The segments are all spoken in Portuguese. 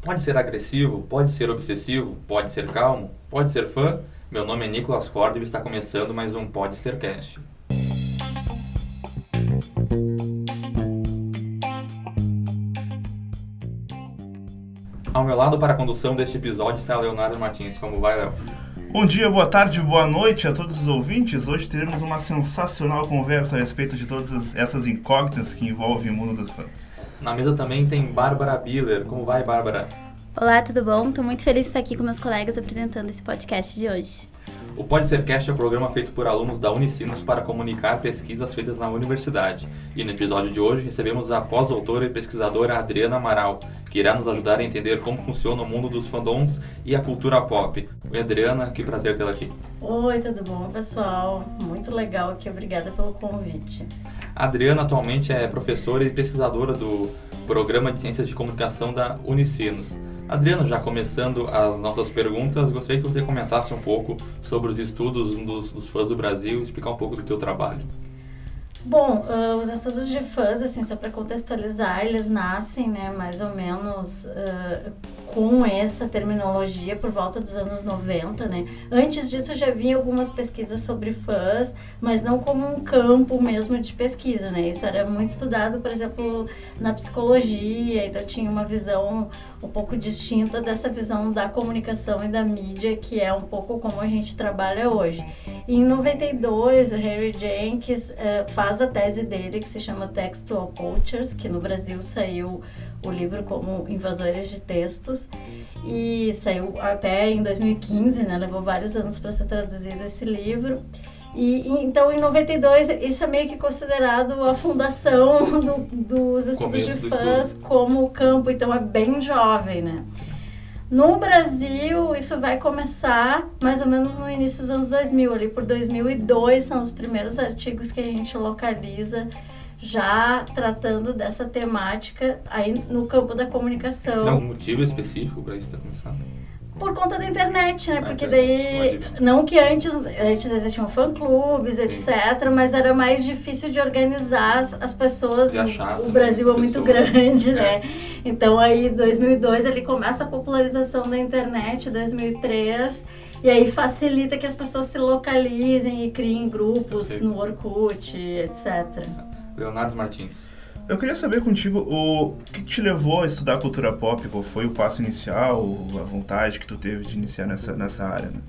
Pode ser agressivo, pode ser obsessivo, pode ser calmo, pode ser fã. Meu nome é Nicolas Corda e está começando mais um Pode Ser Cast. Ao meu lado para a condução deste episódio está Leonardo Martins. Como vai, Léo? Bom dia, boa tarde, boa noite a todos os ouvintes. Hoje teremos uma sensacional conversa a respeito de todas essas incógnitas que envolvem o mundo dos fãs. Na mesa também tem Bárbara Biller. Como vai, Bárbara? Olá, tudo bom? Estou muito feliz de estar aqui com meus colegas apresentando esse podcast de hoje. O Pode Ser Cast é um programa feito por alunos da Unicinos para comunicar pesquisas feitas na universidade. E no episódio de hoje recebemos a pós-doutora e pesquisadora Adriana Amaral, que irá nos ajudar a entender como funciona o mundo dos fandoms e a cultura pop. Oi, Adriana, que prazer tê-la aqui. Oi, tudo bom, pessoal? Muito legal aqui, obrigada pelo convite. A Adriana atualmente é professora e pesquisadora do Programa de Ciências de Comunicação da Unicinos. Adriana, já começando as nossas perguntas, gostaria que você comentasse um pouco sobre os estudos dos, dos fãs do Brasil e explicar um pouco do teu trabalho. Bom, uh, os estudos de fãs, assim, só para contextualizar, eles nascem, né, mais ou menos uh, com essa terminologia por volta dos anos 90, né. Antes disso já havia algumas pesquisas sobre fãs, mas não como um campo mesmo de pesquisa, né. Isso era muito estudado, por exemplo, na psicologia, então tinha uma visão um pouco distinta dessa visão da comunicação e da mídia, que é um pouco como a gente trabalha hoje. Em 92, o Harry Jenkins uh, faz a tese dele, que se chama Textual Cultures, que no Brasil saiu o livro como Invasores de Textos, e saiu até em 2015, né? Levou vários anos para ser traduzido esse livro. E, então, em 92, isso é meio que considerado a fundação do, dos estudos de fãs estudo. como campo, então é bem jovem, né? No Brasil, isso vai começar mais ou menos no início dos anos 2000, ali por 2002 são os primeiros artigos que a gente localiza já tratando dessa temática aí no campo da comunicação. Tem algum motivo específico para isso ter começado? Por conta da internet, né? Porque daí, não que antes, antes existiam fã-clubes, etc., mas era mais difícil de organizar as pessoas. Achar, o Brasil é muito grande, né? Então aí, 2002, ele começa a popularização da internet, 2003, e aí facilita que as pessoas se localizem e criem grupos Perfeito. no Orkut, etc. Leonardo Martins. Eu queria saber contigo o que te levou a estudar cultura pop, qual foi o passo inicial, a vontade que tu teve de iniciar nessa, nessa área, né?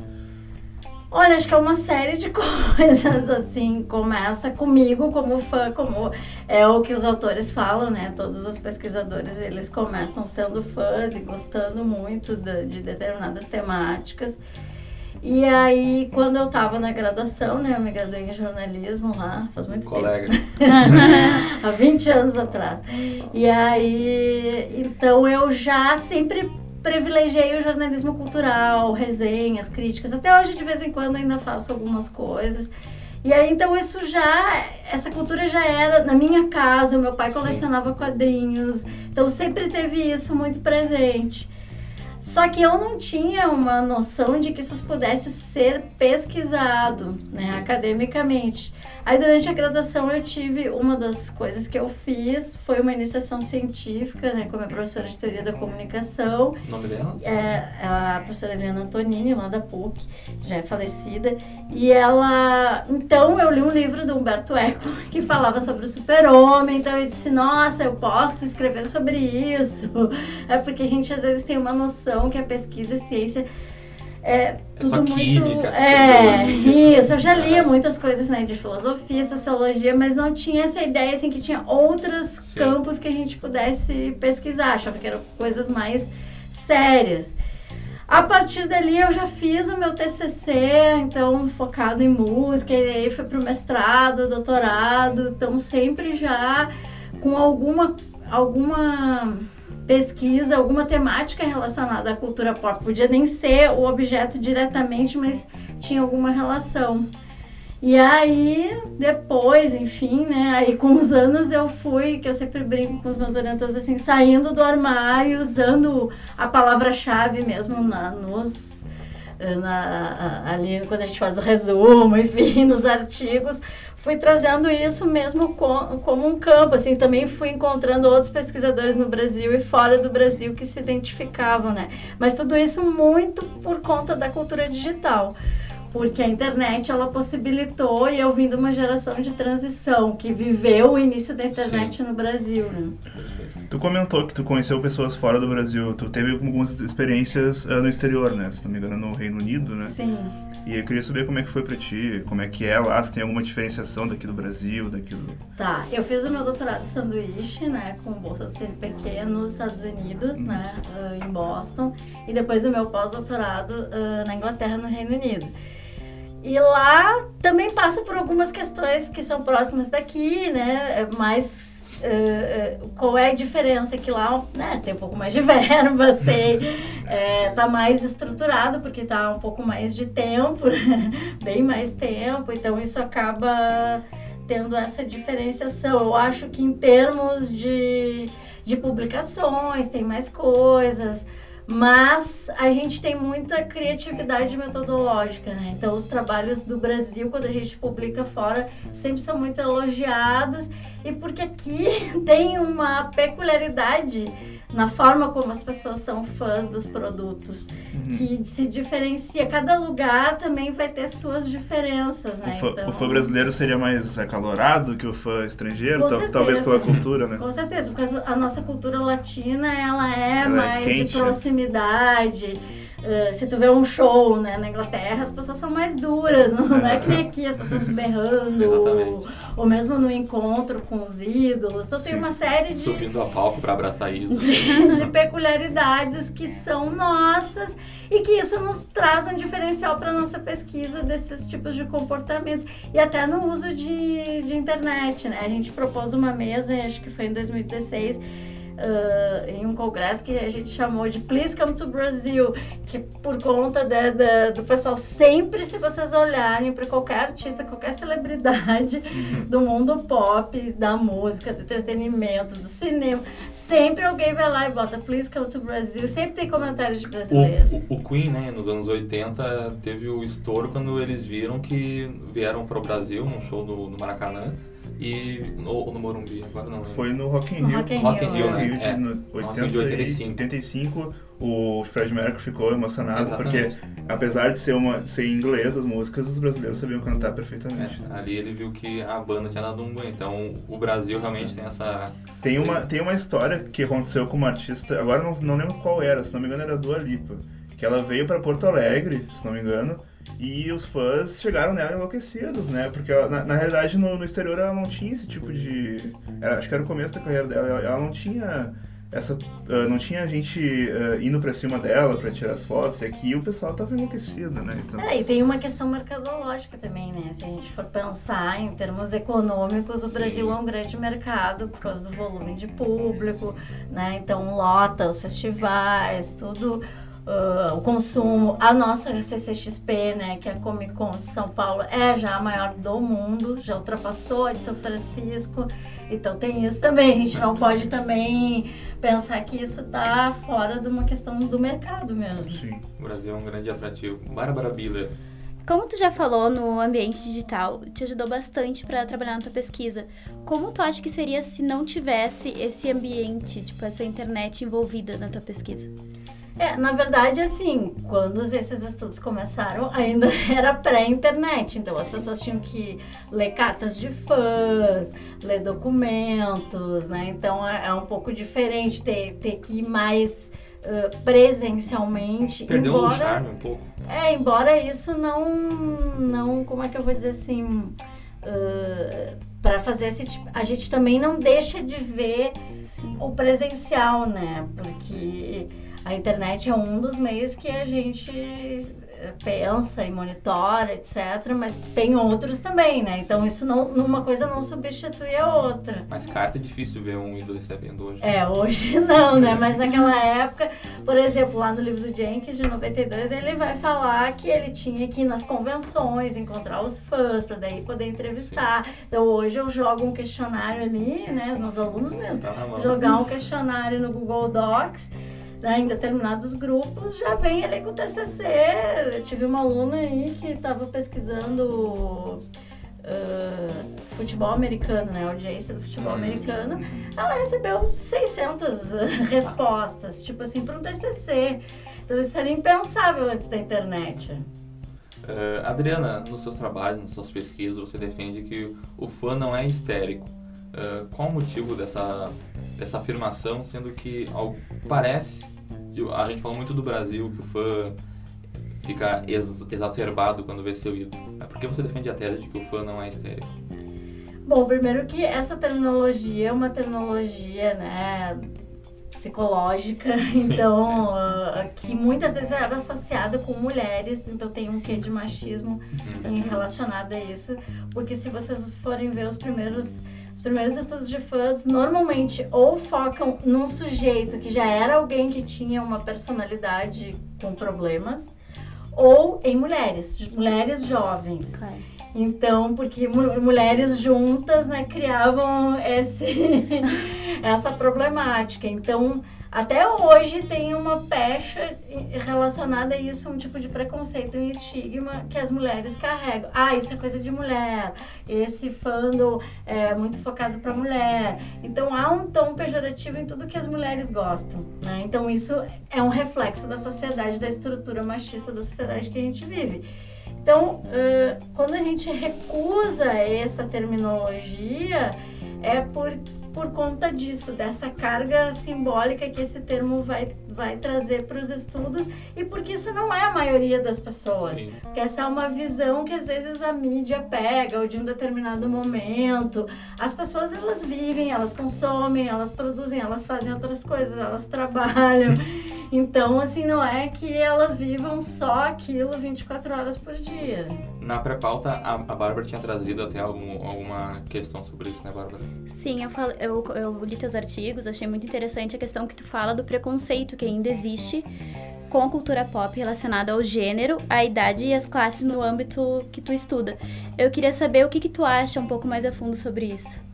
Olha, acho que é uma série de coisas, assim, começa comigo como fã, como é o que os autores falam, né? Todos os pesquisadores, eles começam sendo fãs e gostando muito de, de determinadas temáticas. E aí, quando eu estava na graduação, né, eu me graduei em jornalismo lá, faz muito Colega. tempo. Há 20 anos atrás. E aí, então eu já sempre privilegiei o jornalismo cultural, resenhas, críticas. Até hoje, de vez em quando, ainda faço algumas coisas. E aí, então, isso já, essa cultura já era na minha casa, meu pai colecionava Sim. quadrinhos, então sempre teve isso muito presente. Só que eu não tinha uma noção de que isso pudesse ser pesquisado né, academicamente. Aí durante a graduação eu tive uma das coisas que eu fiz foi uma iniciação científica, né, como professora de teoria da comunicação. O nome dela? É a professora Helena Antonini, lá da PUC, já é falecida. E ela, então eu li um livro do Humberto Eco que falava sobre o super-homem, então eu disse, nossa, eu posso escrever sobre isso. É porque a gente às vezes tem uma noção que a pesquisa e ciência é, é tudo muito. Química, é, isso. Eu já lia muitas coisas né, de filosofia, sociologia, mas não tinha essa ideia assim que tinha outros Sim. campos que a gente pudesse pesquisar. Achava que eram coisas mais sérias. A partir dali eu já fiz o meu TCC, então focado em música, e aí fui pro mestrado, doutorado, então sempre já com alguma alguma pesquisa, alguma temática relacionada à cultura pop. Podia nem ser o objeto diretamente, mas tinha alguma relação. E aí, depois, enfim, né? Aí com os anos eu fui, que eu sempre brinco com os meus orientadores, assim, saindo do armário, usando a palavra-chave mesmo na, nos, na, ali quando a gente faz o resumo, enfim, nos artigos, fui trazendo isso mesmo com, como um campo, assim, também fui encontrando outros pesquisadores no Brasil e fora do Brasil que se identificavam, né? Mas tudo isso muito por conta da cultura digital porque a internet ela possibilitou e eu vim de uma geração de transição que viveu o início da internet Sim. no Brasil. Né? Tu comentou que tu conheceu pessoas fora do Brasil, tu teve algumas experiências uh, no exterior, né? Se não me engano, no Reino Unido, né? Sim. E eu queria saber como é que foi para ti, como é que é lá, se tem alguma diferenciação daqui do Brasil, daqui do... Tá, eu fiz o meu doutorado de sanduíche, né, com bolsa do CNPq nos Estados Unidos, uhum. né, uh, em Boston, e depois o meu pós-doutorado uh, na Inglaterra, no Reino Unido. E lá também passa por algumas questões que são próximas daqui, né? Mas Uh, uh, qual é a diferença que lá né, tem um pouco mais de verbas, tem, é, tá mais estruturado porque tá um pouco mais de tempo, bem mais tempo, então isso acaba tendo essa diferenciação. Eu acho que em termos de, de publicações tem mais coisas, mas a gente tem muita criatividade metodológica, né? Então, os trabalhos do Brasil, quando a gente publica fora, sempre são muito elogiados. E porque aqui tem uma peculiaridade na forma como as pessoas são fãs dos produtos, uhum. que se diferencia. Cada lugar também vai ter suas diferenças, né? O fã, então, o fã brasileiro seria mais acalorado que o fã estrangeiro, talvez pela cultura, né? Com certeza, porque a nossa cultura latina, ela é ela é mais é quente, de proximidade. Uh, se tu vê um show né, na Inglaterra, as pessoas são mais duras, não, não é que nem aqui, as pessoas berrando, ou, ou, mesmo no encontro com os ídolos. Então Sim. tem uma série de. Subindo a palco para abraçar ídolos. De, de peculiaridades que são nossas e que isso nos traz um diferencial para nossa pesquisa desses tipos de comportamentos e até no uso de, de internet. Né? A gente propôs uma mesa, acho que foi em 2016 uh, em um congresso que a gente chamou de Please Come to Brazil, que por conta de, de, do pessoal sempre, se vocês olharem para qualquer artista, qualquer celebridade uhum. do mundo pop, da música, do entretenimento, do cinema, sempre alguém vai lá e bota Please Come to Brazil, sempre tem comentários de brasileiros. O, o, o Queen, né, nos anos 80, teve o estouro quando eles viram que vieram para o Brasil num show no, no Maracanã e no, no Morumbi, agora não. Foi no Rock in Rio. Rock in Rio, Rock in Rio, né? Rio de, é. no 80, de 85. 85, o Fred Mercury ficou emocionado Exatamente. porque, apesar de ser, uma, ser em inglês as músicas, os brasileiros sabiam cantar perfeitamente. É, ali ele viu que a banda tinha dado um banho, então o Brasil realmente tem essa... Tem uma, tem uma história que aconteceu com uma artista, agora não, não lembro qual era, se não me engano era a Dua Lipa, que ela veio para Porto Alegre, se não me engano, e os fãs chegaram nela enlouquecidos, né? Porque ela, na, na, realidade no, no, exterior ela não tinha esse tipo de. Ela, acho que era o começo da carreira dela, ela, ela não tinha essa uh, não tinha gente uh, indo para cima dela para tirar as fotos, e aqui o pessoal tava enlouquecido, né? Então... É, e tem uma questão mercadológica também, né? Se a gente for pensar em termos econômicos, o Sim. Brasil é um grande mercado por causa do volume de público, né? Então lota os festivais, tudo uh, o consumo. A nossa CCXP, né, que é a Comic Con de São Paulo, é já a maior do mundo, já ultrapassou a de São Francisco. Então tem isso também. A gente não pode também pensar que isso está fora de uma questão do mercado mesmo. Sim, o Brasil é um grande atrativo. Bárbara Biller. Como tu já falou no ambiente digital, te ajudou bastante para trabalhar na tua pesquisa. Como tu acha que seria se não tivesse esse ambiente, tipo essa internet envolvida na tua pesquisa? É, na verdade, assim, quando esses estudos começaram, ainda era pré-internet. Então, as pessoas tinham que ler cartas de fãs, ler documentos, né? Então, é, é um pouco diferente ter, ter que ir mais uh, presencialmente. Perdeu embora, o charme um pouco. É, embora isso não, não, como é que eu vou dizer assim... Uh, para fazer esse tipo, a gente também não deixa de ver Sim. o presencial, né? Porque a internet é um dos meios que a gente eh, pensa e monitora, etc. Mas tem outros também, né? Então isso não, uma coisa não substitui a outra. Mas carta é difícil ver um ídolo recebendo hoje. É, hoje não, né? Mas naquela época, por exemplo, lá no livro do Jenkins de 92, ele vai falar que ele tinha que ir nas convenções, encontrar os fãs, para daí poder entrevistar. Sim. Então hoje eu jogo um questionário ali, né? Meus alunos mesmo. Tá jogar um questionário no Google Docs né, em determinados grupos, já vem ali com o TCC. Eu tive uma aluna aí que estava pesquisando uh, futebol americano, né? Audiência do futebol americano. Ela recebeu 600 respostas, tipo assim, para um TCC. Então isso era impensável antes da internet. Uh, Adriana, nos seus trabalhos, nas suas pesquisas, você defende que o fã não é histérico. Uh, qual o motivo dessa, dessa afirmação, sendo que ao, parece, a gente fala muito do Brasil, que o fã fica ex, exacerbado quando vê seu ídolo. Por que você defende a tese de que o fã não é histérico? Bom, primeiro que essa terminologia é uma terminologia, né, psicológica, então uh, que muitas vezes era associada com mulheres, então tem um quê de machismo assim, relacionado a isso, porque se vocês forem ver os primeiros os primeiros estudos de fãs normalmente ou focam num sujeito que já era alguém que tinha uma personalidade com problemas, ou em mulheres, mulheres jovens. Okay. Então, porque mulheres juntas, né, criavam esse, essa problemática. Então, até hoje tem uma pecha relacionada a isso, um tipo de preconceito e estigma que as mulheres carregam. Ah, isso é coisa de mulher. Esse fandom é muito focado para mulher. Então há um tom pejorativo em tudo que as mulheres gostam. Né? Então isso é um reflexo da sociedade, da estrutura machista da sociedade que a gente vive. Então, quando a gente recusa essa terminologia, é porque por conta disso, dessa carga simbólica que esse termo vai, vai trazer para os estudos e porque isso não é a maioria das pessoas. Sim. Porque essa é uma visão que às vezes a mídia pega ou de um determinado momento. As pessoas elas vivem, elas consomem, elas produzem, elas fazem outras coisas, elas trabalham. Então, assim, não é que elas vivam só aquilo 24 horas por dia. Na pré-pauta, a, a Bárbara tinha trazido até algum, alguma questão sobre isso, né, Bárbara? Sim, eu, falo, eu, eu li teus artigos, achei muito interessante a questão que tu fala do preconceito que ainda existe com a cultura pop relacionada ao gênero, à idade e às classes no âmbito que tu estuda. Eu queria saber o que, que tu acha um pouco mais a fundo sobre isso.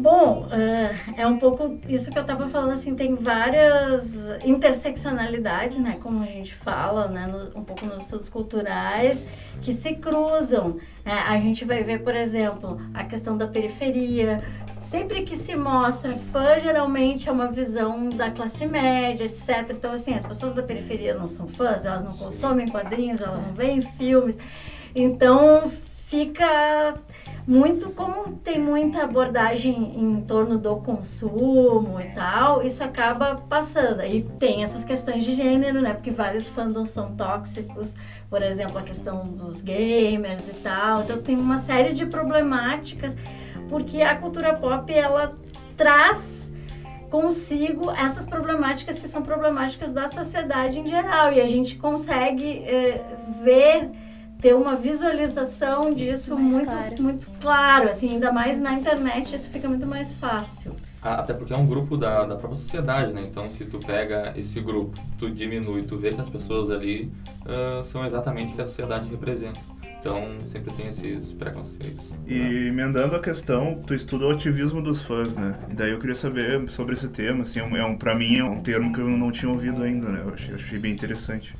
Bom, uh, é um pouco isso que eu estava falando, assim, tem várias interseccionalidades, né, como a gente fala, né, no, um pouco nos estudos culturais, que se cruzam. Né? A gente vai ver, por exemplo, a questão da periferia. Sempre que se mostra fã, geralmente é uma visão da classe média, etc. Então, assim, as pessoas da periferia não são fãs, elas não consomem quadrinhos, elas não veem filmes. Então, fica muito como tem muita abordagem em torno do consumo e tal, isso acaba passando. Aí tem essas questões de gênero, né? Porque vários fandoms são tóxicos, por exemplo, a questão dos gamers e tal. Então tem uma série de problemáticas, porque a cultura pop ela traz consigo essas problemáticas que são problemáticas da sociedade em geral e a gente consegue eh, ver ter uma visualização disso muito, claro. muito claro, assim, ainda mais na internet isso fica muito mais fácil. Até porque é um grupo da, da própria sociedade, né? Então, se tu pega esse grupo, tu diminui, tu vê que as pessoas ali uh, são exatamente o que a sociedade representa. Então, sempre tem esses preconceitos. E né? emendando a questão, tu estuda o ativismo dos fãs, né? E daí eu queria saber sobre esse tema, assim, é um, pra mim é um termo que eu não tinha ouvido ainda, né? Eu achei, achei bem interessante.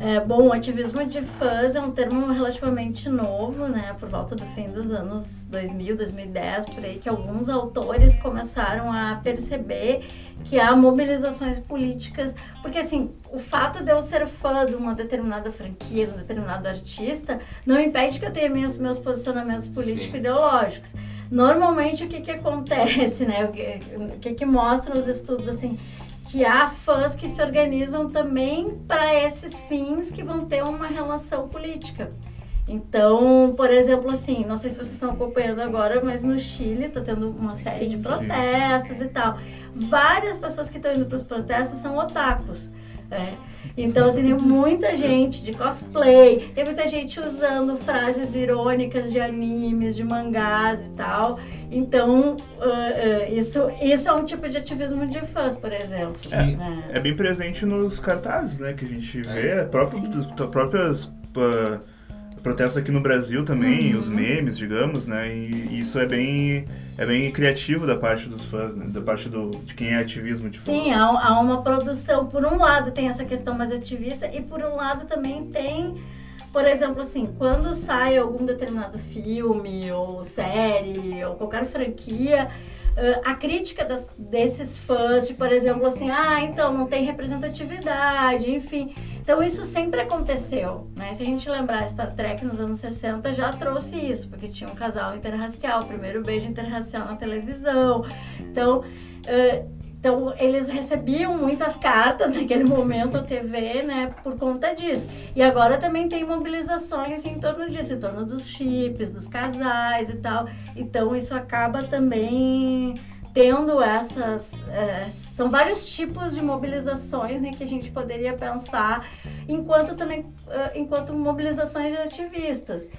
É, bom, o ativismo de fãs é um termo relativamente novo, né? Por volta do fim dos anos 2000, 2010, por aí, que alguns autores começaram a perceber que há mobilizações políticas. Porque, assim, o fato de eu ser fã de uma determinada franquia, de um determinado artista, não impede que eu tenha meus, meus posicionamentos político-ideológicos. Normalmente, o que, que acontece, né? O que, o que, que mostram os estudos, assim que há fãs que se organizam também para esses fins que vão ter uma relação política. Então, por exemplo, assim, não sei se vocês estão acompanhando agora, mas no Chile está tendo uma série sim, de protestos sim. e tal. Várias pessoas que estão indo para os protestos são otakus. É. Então, assim, tem muita gente de cosplay, tem muita gente usando frases irônicas de animes, de mangás e tal. Então, uh, uh, isso, isso é um tipo de ativismo de fãs, por exemplo. É, é. é bem presente nos cartazes, né? Que a gente vê, é. próprio, próprias. Uh, protestos aqui no Brasil também, uhum. os memes, digamos, né? E, e, isso é bem, é bem criativo da parte dos fãs, né? da parte do, de quem é ativismo de Sim, há, há uma produção, por um lado tem essa questão mais ativista e por um lado também tem por exemplo, assim, quando sai algum determinado filme ou série ou qualquer franquia, a crítica das, desses fãs, de, por exemplo, assim, ah, então não tem representatividade, enfim. Então isso sempre aconteceu, né? Se a gente lembrar, Star Trek nos anos 60 já trouxe isso, porque tinha um casal interracial, primeiro beijo interracial na televisão. Então, uh, então, eles recebiam muitas cartas naquele momento, a TV, né, por conta disso. E agora também tem mobilizações em torno disso, em torno dos chips, dos casais e tal. Então, isso acaba também tendo essas. É, são vários tipos de mobilizações né, que a gente poderia pensar, enquanto também uh, enquanto mobilizações de ativistas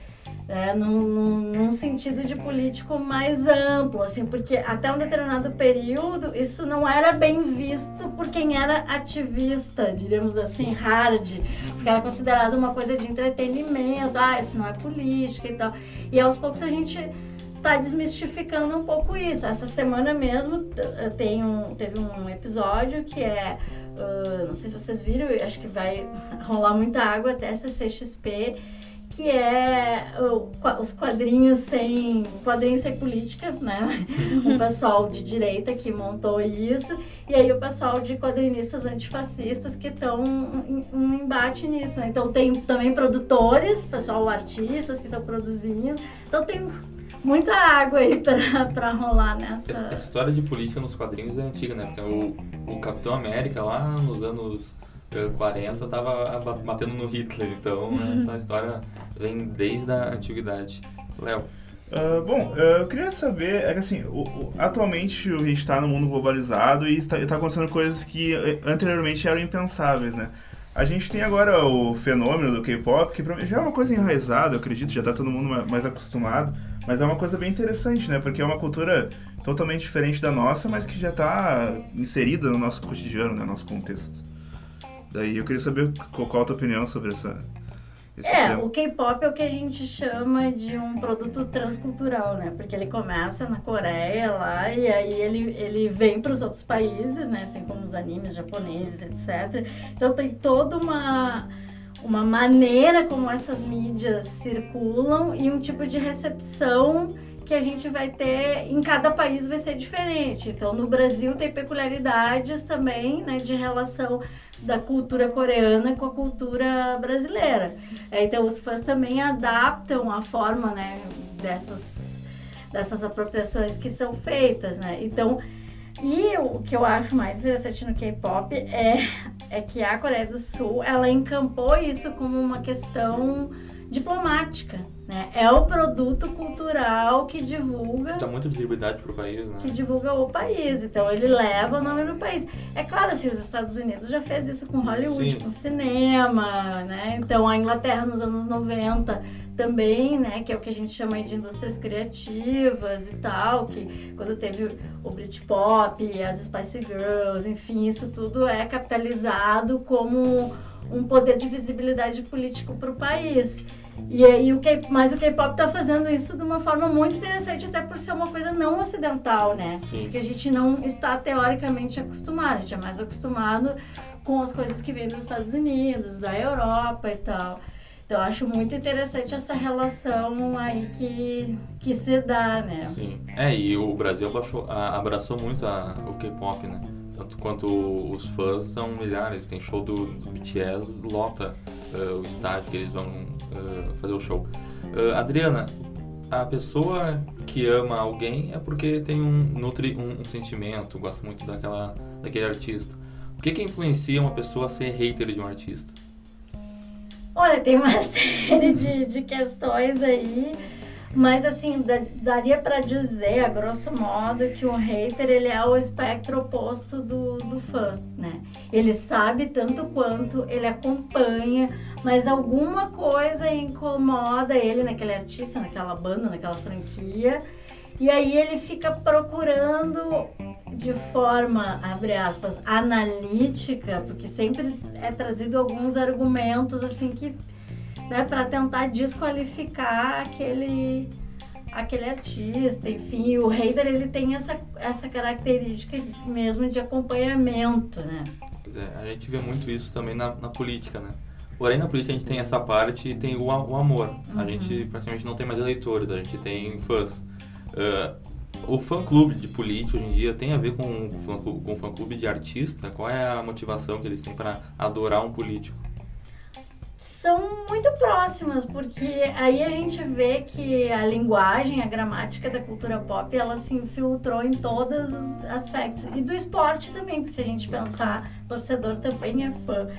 né, num, num, num, sentido de político mais amplo, assim, porque até um determinado período isso não era bem visto por quem era ativista, diríamos assim, hard, porque era considerado uma coisa de entretenimento, ah, isso não é política e tal. E aos poucos a gente está desmistificando um pouco isso. Essa semana mesmo tem um, teve um episódio que é, uh, não sei se vocês viram, acho que vai rolar muita água até CCXP, que é os quadrinhos sem quadrinhos sem política, né? o pessoal de direita que montou isso e aí o pessoal de quadrinistas antifascistas que estão em um embate nisso. Né? Então tem também produtores, pessoal artistas que estão produzindo. Então tem muita água aí para rolar nessa. Essa, essa, história de política nos quadrinhos é antiga, né? Porque o, o Capitão América lá nos anos 40 tava batendo no Hitler, então essa história vem desde a antiguidade. Léo. Uh, bom, eu queria saber, é que assim, o, o, atualmente a gente está no mundo globalizado e está, está acontecendo coisas que eh, anteriormente eram impensáveis, né? A gente tem agora o fenômeno do K-pop, que já é uma coisa enraizada, eu acredito, já está todo mundo mais acostumado, mas é uma coisa bem interessante, né? Porque é uma cultura totalmente diferente da nossa, mas que já está inserida no nosso cotidiano, no nosso contexto. Daí eu queria saber qual, qual a tua opinião sobre essa. é, tema. o K-pop é o que a gente chama de um produto transcultural, né? Porque ele começa na Coreia lá e aí ele, ele vem para os outros países, né? Assim como os animes japoneses, etc. Então tem toda uma uma maneira como essas mídias circulam e um tipo de recepção que a gente vai ter em cada país vai ser diferente. Então, no Brasil tem peculiaridades também, né, de relação da cultura coreana com a cultura brasileira. É, então os fãs também adaptam a forma, né, dessas dessas apropriações que são feitas, né? Então, e o que eu acho mais interessante no K-pop é é que a Coreia do Sul, ela encampou isso como uma questão diplomática, né? É o produto cultural que divulga. Dá muita visibilidade para o país, né? Que divulga o país. Então ele leva o nome do país. É claro, assim, os Estados Unidos já fez isso com Hollywood, Sim. com cinema, né? Então a Inglaterra nos anos 90 também, né, que é o que a gente chama de indústrias criativas e tal, que quando teve o Britpop, as Spice Girls, enfim, isso tudo é capitalizado como um poder de visibilidade político para o país. E, e o K, mas o K-pop está fazendo isso de uma forma muito interessante, até por ser uma coisa não ocidental, né? Sim. Porque a gente não está teoricamente acostumado, a gente é mais acostumado com as coisas que vêm dos Estados Unidos, da Europa e tal. Então, eu acho muito interessante essa relação aí que, que se dá, né? Sim. É, e o Brasil abaixou, abraçou muito a, o K-pop, né? Tanto quanto os fãs são milhares. Tem show do, do BTS, lota uh, o estádio que eles vão uh, fazer o show. Uh, Adriana, a pessoa que ama alguém é porque tem um nutre um, um, sentimento, gosta muito daquela daquele artista. O que que influencia uma pessoa a ser hater de um artista? Olha, tem uma série de, de questões aí mas assim, daria para dizer, a grosso modo, que o hater ele é o espectro oposto do, do fã, né? Ele sabe tanto quanto, ele acompanha, mas alguma coisa incomoda ele naquele artista, naquela banda, naquela franquia. E aí ele fica procurando de forma, abre aspas, analítica, porque sempre é trazido alguns argumentos assim que né, para tentar desqualificar aquele aquele artista, enfim, o Heider ele tem essa, essa característica mesmo de acompanhamento, né? Pois é, a gente vê muito isso também na, na política, né? Porém, na política a gente tem essa parte e tem o, o amor. Uhum. A gente praticamente não tem mais eleitores, a gente tem fãs. Uh, o fã-clube de político hoje em dia tem a ver com o fã-clube fã de artista? Qual é a motivação que eles têm para adorar um político? São muito próximas, porque aí a gente vê que a linguagem, a gramática da cultura pop, ela se infiltrou em todos os aspectos. E do esporte também, porque se a gente pensar, torcedor também é fã,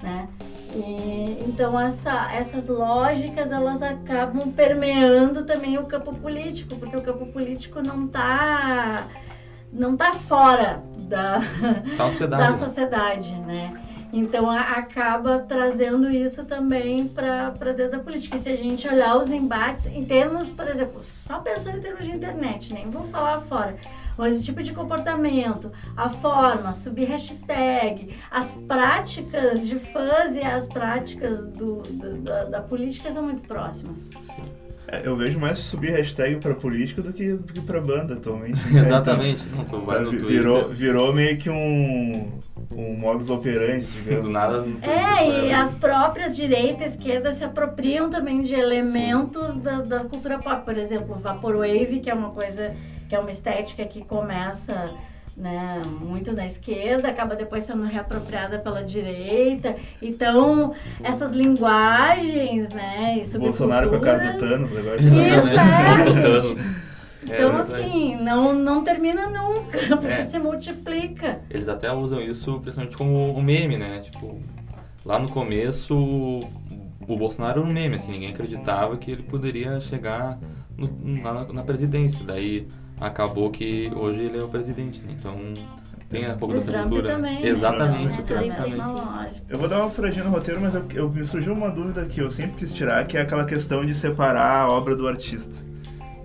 né? E, então essa, essas lógicas elas acabam permeando também o campo político, porque o campo político não está não tá fora da, da sociedade, da sociedade né? Então a, acaba trazendo isso também para dentro da política. E se a gente olhar os embates em termos, por exemplo, só pensando em termos de internet, nem vou falar fora, mas o tipo de comportamento, a forma, subir hashtag, as práticas de fãs e as práticas do, do da, da política são muito próximas. Sim. É, eu vejo mais subir hashtag pra política do que, do que pra banda atualmente. Né? Exatamente. Então, não, tu vai no virou, virou meio que um, um modus operandi, digamos. Do nada. É, e as próprias direita e esquerda se apropriam também de elementos da, da cultura pop. Por exemplo, o Vaporwave, que é uma coisa, que é uma estética que começa né, muito na esquerda, acaba depois sendo reapropriada pela direita. Então, essas linguagens, né, e Bolsonaro com a cara do Thanos agora. Isso, é. Então, é, assim, não, não termina nunca, porque é. se multiplica. Eles até usam isso principalmente como um meme, né? Tipo, lá no começo, o Bolsonaro era um meme, assim, ninguém acreditava que ele poderia chegar no, na, na presidência. Daí acabou que hoje ele é o presidente, né? Então tem um pouco o dessa Trump cultura. Também, Exatamente, o Trump também. Eu vou dar uma furadinha no roteiro, mas eu, eu, me surgiu uma dúvida que eu sempre quis tirar, que é aquela questão de separar a obra do artista.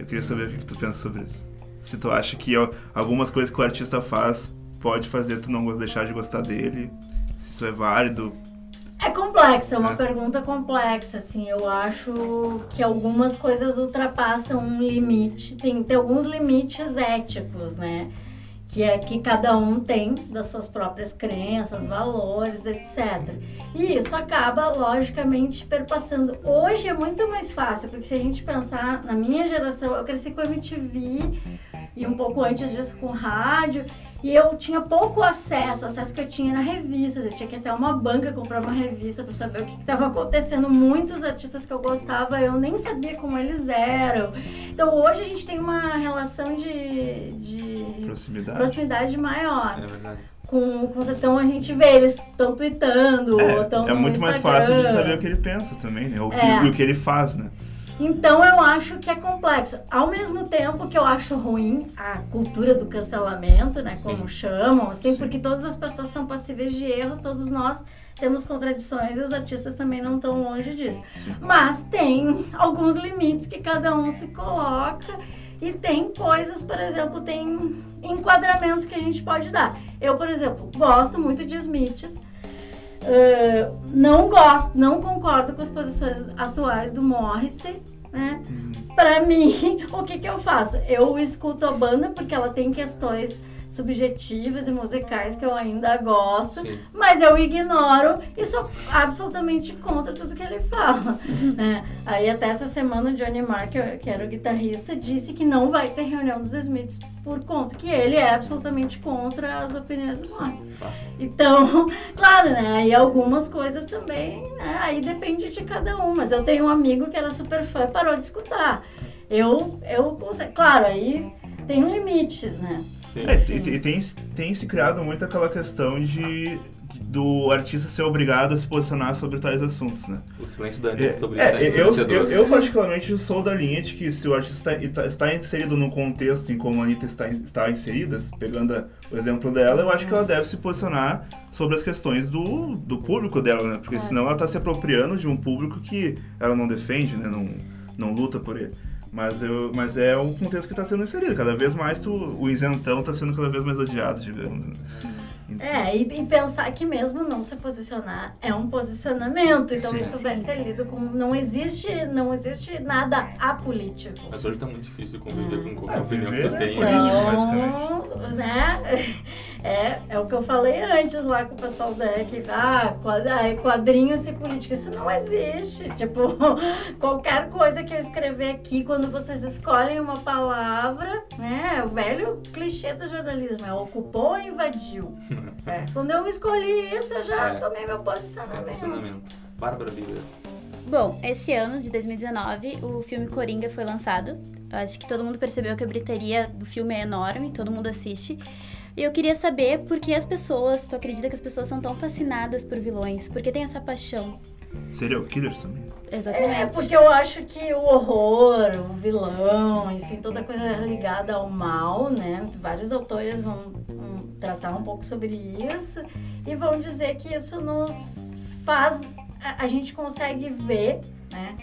Eu queria saber o que, tu pensa sobre isso. Se tu acha que algumas coisas que o artista faz pode fazer tu não deixar de gostar dele, se isso é válido, é complexo, é uma é. pergunta complexa, assim, eu acho que algumas coisas ultrapassam um limite, tem, tem alguns limites éticos, né? Que é que cada um tem das suas próprias crenças, valores, etc. E isso acaba, logicamente, perpassando. Hoje é muito mais fácil, porque se a gente pensar na minha geração, eu cresci com MTV e um pouco antes disso com rádio. E eu tinha pouco acesso, o acesso que eu tinha era revistas. Eu tinha que ir até uma banca comprar uma revista para saber o que estava acontecendo. Muitos artistas que eu gostava, eu nem sabia como eles eram. Então hoje a gente tem uma relação de, de proximidade. proximidade maior. É verdade. Com, com então a gente vê eles estão tweetando, é, estão É muito mais fácil de saber o que ele pensa também, né? O, é. que, o que ele faz, né? Então eu acho que é complexo. Ao mesmo tempo que eu acho ruim a cultura do cancelamento, né, Sim. como chamam, assim, Sim. porque todas as pessoas são passíveis de erro, todos nós temos contradições e os artistas também não estão longe disso. Sim. Mas tem alguns limites que cada um se coloca e tem coisas, por exemplo, tem enquadramentos que a gente pode dar. Eu, por exemplo, gosto muito de Smiths. Uh, não gosto, não concordo com as posições atuais do Morrissey, né? Uhum. Pra mim, o que que eu faço? Eu escuto a banda porque ela tem questões subjetivas e musicais que eu ainda gosto, Sim. mas eu ignoro e sou absolutamente contra tudo que ele fala. é, aí até essa semana o Johnny Marr, que era o guitarrista, disse que não vai ter reunião dos Smiths por conta que ele é absolutamente contra as opiniões do Morris. Então, claro, né? Aí algumas coisas também, né? Aí depende de cada um. Mas eu tenho um amigo que era super fã e parou de escutar. Eu, eu, claro, aí tem limites, né? Sim. É, e, tem, tem se criado muito aquela questão de do artista ser obrigado a se posicionar sobre tais assuntos, né? O silêncio da Anitta é, sobre é, isso é eu, eu, eu, particularmente sou da linha de que se o artista está, está inserido num contexto em como a Anitta está, está inserida, pegando o exemplo dela, eu acho que ela deve se posicionar sobre as questões do, do público dela, né? Porque é. senão ela está se apropriando de um público que ela não defende, né? Não, não luta por ele. Mas, eu, mas é um contexto que está sendo inserido. Cada vez mais tu, o isentão está sendo cada vez mais odiado, digamos. Né? Então, É, e, e pensar que mesmo não se posicionar é um posicionamento. Então Sim. isso vai ser lido como. Não existe, não existe nada apolítico. Mas hoje tá muito difícil conviver com qualquer Ah, opinião que tu é tenha. político. Então, né? É, é o que eu falei antes lá com o pessoal da que ah, quad- ah, quadrinhos e política. Isso não existe. Tipo, qualquer coisa que eu escrever aqui, quando vocês escolhem uma palavra, né? O velho clichê do jornalismo é ocupou ou invadiu. É, quando eu escolhi isso, eu já É. tomei meu posicionamento. funcionamento. Bárbara. Bom, esse ano de 2019, o filme Coringa foi lançado. Eu acho que todo mundo percebeu que a bilheteria do filme é enorme, todo mundo assiste. E eu queria saber por que as pessoas, tu acredita que as pessoas são tão fascinadas por vilões? Por que tem essa paixão? Serial killers também. Exatamente. É, porque eu acho que o horror, o vilão, enfim, toda coisa ligada ao mal, né? Vários autores vão tratar um pouco sobre isso e vão dizer que isso nos faz. A, a gente consegue ver, né?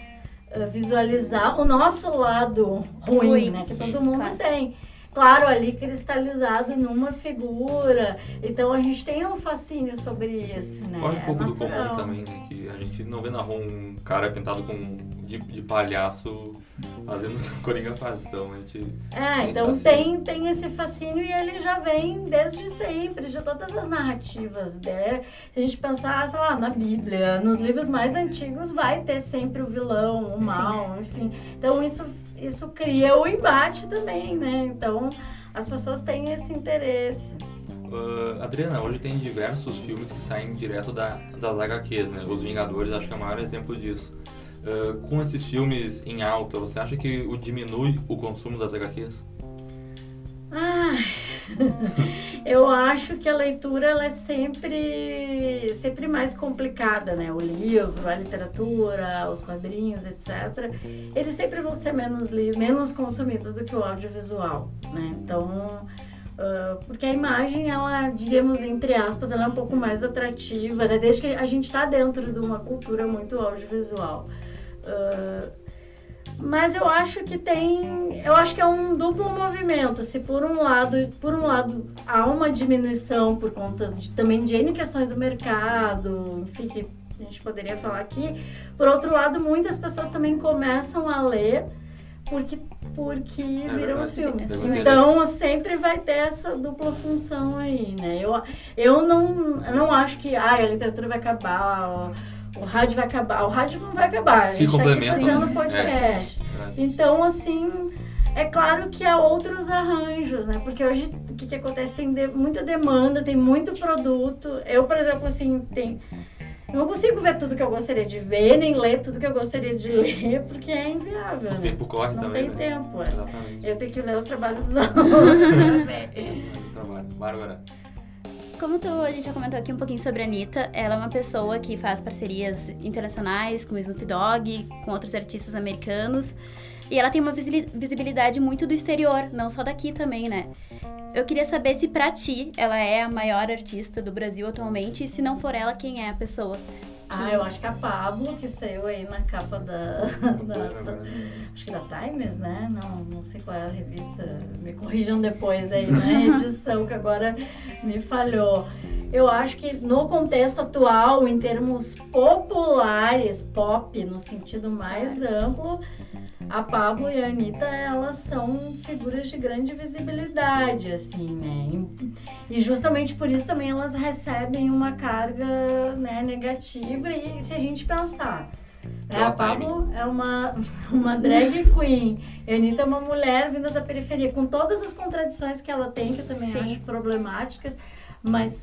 eh, Visualizar o nosso lado ruim, Ruim, né? Que todo mundo claro. tem. Claro, ali cristalizado numa figura. Então a gente tem um fascínio sobre isso, né? Foge um É pouco do comum também, né? Que a gente não vê na rua um cara pintado com de, de palhaço fazendo Coringa faz. Então a gente. É, Tem então tem, tem esse fascínio e ele já vem desde sempre, de todas as narrativas, né? Se a gente pensar, sei lá, na Bíblia, nos livros mais antigos vai ter sempre o vilão, o mal, enfim. Então isso, isso cria o embate também, né? Então as pessoas têm esse interesse. Ah, Adriana, hoje tem diversos filmes que saem direto da, das HQs, né? Os Vingadores acho que é o maior exemplo disso. Ah, com esses filmes em alta, você acha que o diminui o consumo das HQs? Ai, eu acho que a leitura ela é sempre, sempre mais complicada, né? O livro, a literatura, os quadrinhos, etc. Eles sempre vão ser menos menos consumidos do que o audiovisual, né? Então, ah, porque a imagem, ela, diríamos entre aspas, ela é um pouco mais atrativa, né? Desde que a gente está dentro de uma cultura muito audiovisual. Ah, mas eu acho que tem, eu acho que é um duplo movimento. Se por um lado, por um lado há uma diminuição por conta de, também de N questões do mercado, enfim, que a gente poderia falar aqui. Por outro lado, muitas pessoas também começam a ler porque porque viram os filmes. Ter Então sempre vai ter essa dupla função aí, né? Eu, eu não, eu não acho que ah, a literatura vai acabar, ó, o rádio vai acabar. O rádio não vai acabar. Se a gente tá fazendo né? podcast. É. Então, assim, é claro que há outros arranjos, né? Porque hoje o que, que acontece? Tem de- muita demanda, tem muito produto. Eu, por exemplo, assim, tem. Não consigo ver tudo que eu gostaria de ver, nem ler tudo que eu gostaria de ler, porque é inviável. O né? tempo corre Não também. tem né? tempo, é. Exatamente. Eu tenho que ler os trabalhos dos alunos. Muito trabalho. Bárbara. Como tu, a gente já comentou aqui um pouquinho sobre a Anitta, ela é uma pessoa que faz parcerias internacionais com o Snoop Dogg, com outros artistas americanos. E ela tem uma visibilidade muito do exterior, não só daqui também, né? Eu queria saber se pra ti ela é a maior artista do Brasil atualmente, e se não for ela, quem é a pessoa? Ah, eu acho que a Pablo, que saiu aí na capa da, da- da- acho que da Times, né? Não, não sei qual é a revista. Me corrijam depois aí na edição que agora me falhou. Eu acho que no contexto atual, em termos populares, pop, no sentido mais amplo, a Pablo e a Anitta, elas são figuras de grande visibilidade, assim, né? E justamente por isso também elas recebem uma carga né, negativa e se a gente pensar, né, a Pablo é uma, uma drag queen, a Anitta é uma mulher vinda da periferia, com todas as contradições que ela tem, que eu também Sim. acho problemáticas, mas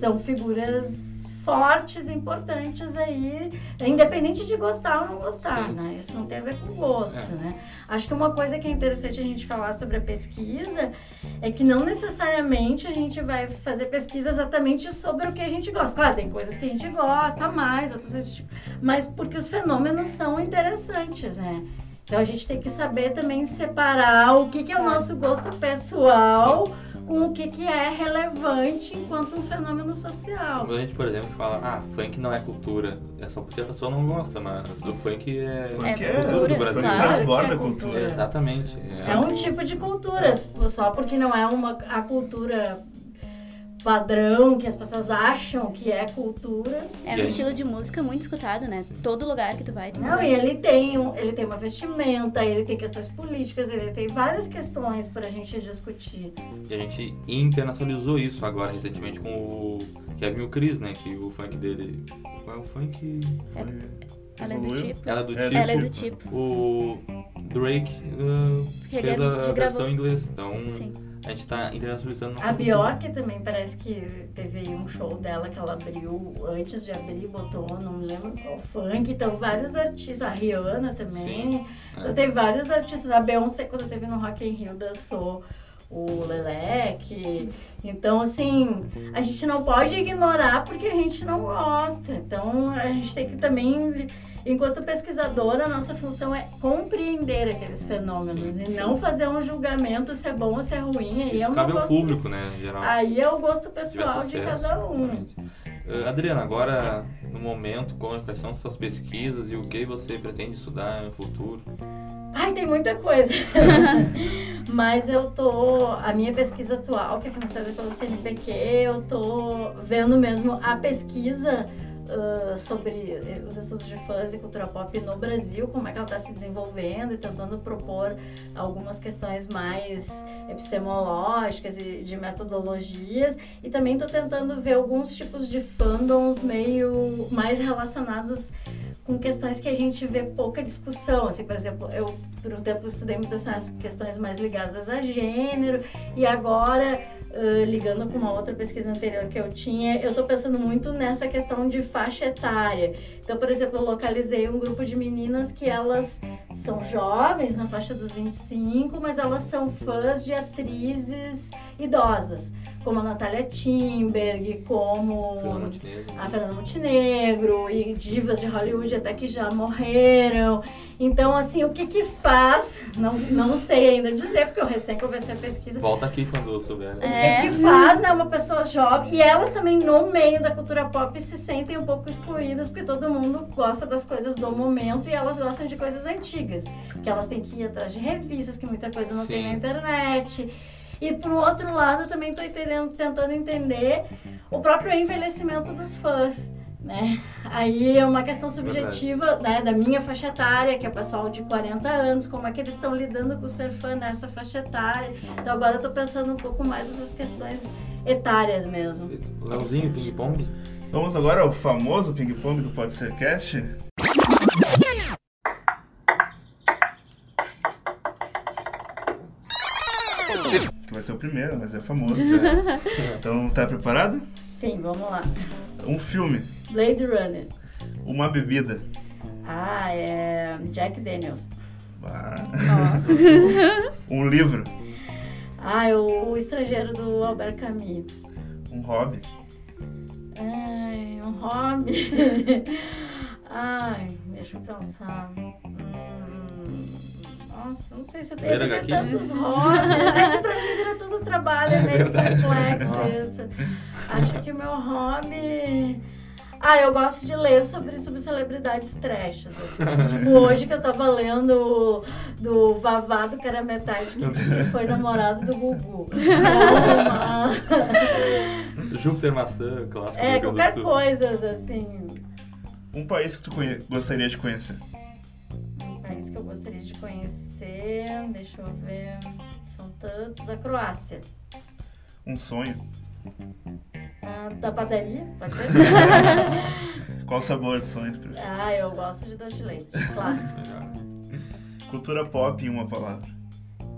são figuras fortes, importantes aí, independente de gostar ou não gostar, Sim. né? Isso não tem a ver com gosto, É. né? Acho que uma coisa que é interessante a gente falar sobre a pesquisa é que não necessariamente a gente vai fazer pesquisa exatamente sobre o que a gente gosta. Claro, tem coisas que a gente gosta mais, outras coisas, tipo- mas porque os fenômenos são interessantes, né? Então a gente tem que saber também separar o que, que é o nosso gosto pessoal com o que, que é relevante enquanto um fenômeno social. Quando a gente, por exemplo, fala, ah, funk não é cultura, é só porque a pessoa não gosta, mas o funk é, Funk É é cultura, do Brasil. Claro. transborda é cultura. cultura. Exatamente. É um tipo de cultura, só porque não é uma, a cultura padrão que as pessoas acham que é cultura. É um estilo de música muito escutado, né? Todo lugar que tu vai. Tu Não, vai. e ele tem, um, ele tem uma vestimenta, ele tem questões políticas, ele tem várias questões pra gente discutir. E a gente internacionalizou isso agora recentemente com o Kevin e o Chris, né? Que o funk dele. Qual é o funk? Ela é do Evoluiu. tipo. Ela é do É, tipo. Ela é do tipo. O Drake uh, fez a regravou. versão em inglês. Então Sim. A gente tá internacionalizando nossa A cultura. Bjork também parece que teve um show dela que ela abriu, antes de abrir, botou, não me lembro qual funk. Então, vários artistas, a Rihanna também. Sim, Então, é. tem vários artistas. A Beyoncé, quando teve no Rock in Rio, dançou o Leleque. Então, assim, a gente não pode ignorar porque a gente não gosta. Então, a gente tem que também... Enquanto pesquisadora, a nossa função é compreender aqueles fenômenos Sim, e sim. não fazer um julgamento se é bom ou se é ruim. Aí é Isso uma cabe ao gosto- público, né? Geral. Aí é o gosto pessoal de cada um. exatamente. Uh, Adriana, agora no momento, qual- quais são suas pesquisas e o que você pretende estudar no futuro? Ai, tem muita coisa. Mas eu tô. A minha pesquisa atual, que é financiada pelo CNPq, eu tô vendo mesmo a pesquisa. Ah, sobre os estudos de fãs e cultura pop no Brasil, como é que ela está se desenvolvendo e tentando propor algumas questões mais epistemológicas e de metodologias. E também estou tentando ver alguns tipos de fandoms meio mais relacionados com questões que a gente vê pouca discussão. Assim, por exemplo, eu por um tempo estudei muitas questões mais ligadas a gênero e agora ãh, ligando com uma outra pesquisa anterior que eu tinha, eu estou pensando muito nessa questão de faixa etária. Então, por exemplo, eu localizei um grupo de meninas que elas são jovens, na faixa dos 25, mas elas são fãs de atrizes idosas, como a Natália Timberg, como Fernanda Montenegro. a Fernanda Montenegro e divas de Hollywood até que já morreram. Então, assim, o que que faz? Não, não sei ainda dizer, porque eu recém comecei a pesquisa. Volta aqui quando souber. O né? É. que que faz, né, uma pessoa jovem, e elas também no meio da cultura pop se sentem um pouco excluídas, porque todo mundo gosta das coisas do momento e elas gostam de coisas antigas, que elas têm que ir atrás de revistas, que muita coisa não tem Sim. na internet. E por outro lado, eu também estou entendendo, tentando entender o próprio envelhecimento dos fãs. Né? Aí é uma questão subjetiva né, da minha faixa etária, que é o pessoal de 40 anos, como é que eles estão lidando com ser fã nessa faixa etária. Então agora eu tô pensando um pouco mais nas questões etárias mesmo. Leozinho, ping-pong? Vamos agora ao famoso ping-pong do Pode Ser Cast. Que vai ser o primeiro, mas é famoso já. Então, tá preparado? Sim, vamos lá. Um filme, Blade Runner. uma bebida. Ah, é Jack Daniels. Ah. Um livro, ah, é o, o Estrangeiro do Albert Camus. um hobby, Ai, um hobby. Ai, deixa eu pensar. Hum, nossa, não sei se eu tenho que ter tantos hobbies. É que pra mim vira tudo trabalho, é meio verdade. complexo isso. Acho que o meu hobby. Ah, eu gosto de ler sobre, sobre celebridades trashes, assim. tipo, hoje que eu tava lendo do Vavá do Cara Metade, que disse que foi namorado do Gugu. Júpiter Maçã, clássico é, qualquer coisas, assim. um país que tu conhe- gostaria de conhecer. Um país que eu gostaria de conhecer, deixa eu ver, são tantos. A Croácia. Um sonho. Ah, da padaria, pode ser? Qual sabor de sonho tu prefere? ah, eu gosto de doce de leite, clássico. Cultura pop em uma palavra.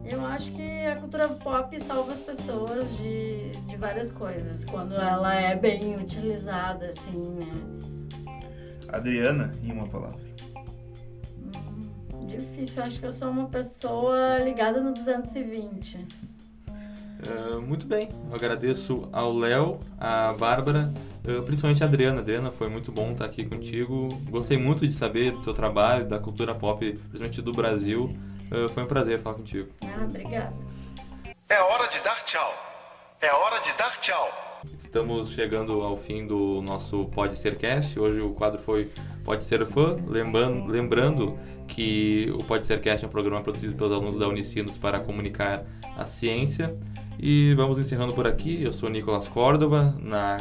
Eu acho que a cultura pop salva as pessoas de, de várias coisas, quando ela é bem utilizada, assim, né? Adriana em uma palavra. Hum, difícil, eu acho que eu sou uma pessoa ligada no 220. Ah, muito bem, eu agradeço ao Léo, à Bárbara, ah, principalmente a Adriana. Adriana, foi muito bom estar aqui contigo. Gostei muito de saber do teu trabalho, da cultura pop, principalmente do Brasil. Ah, foi um prazer falar contigo. Ah, obrigada. É hora de dar tchau. É hora de dar tchau. Estamos chegando ao fim do nosso Pode Ser Cast. Hoje o quadro foi Pode Ser Fã. Lembrando, lembrando que o Pode Ser Cast é um programa produzido pelos alunos da Unicinos para comunicar a ciência. E vamos encerrando por aqui. Eu sou Nicolas Córdova. Na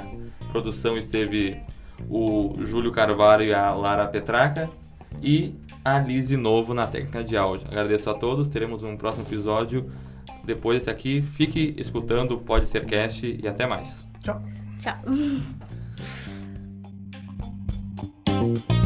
produção esteve o Júlio Carvalho e a Lara Petraca. E a Lise Novo na técnica de áudio. Agradeço a todos. Teremos um próximo episódio depois desse aqui. Fique escutando o Pode Ser Cast e até mais. Tchau. Tchau.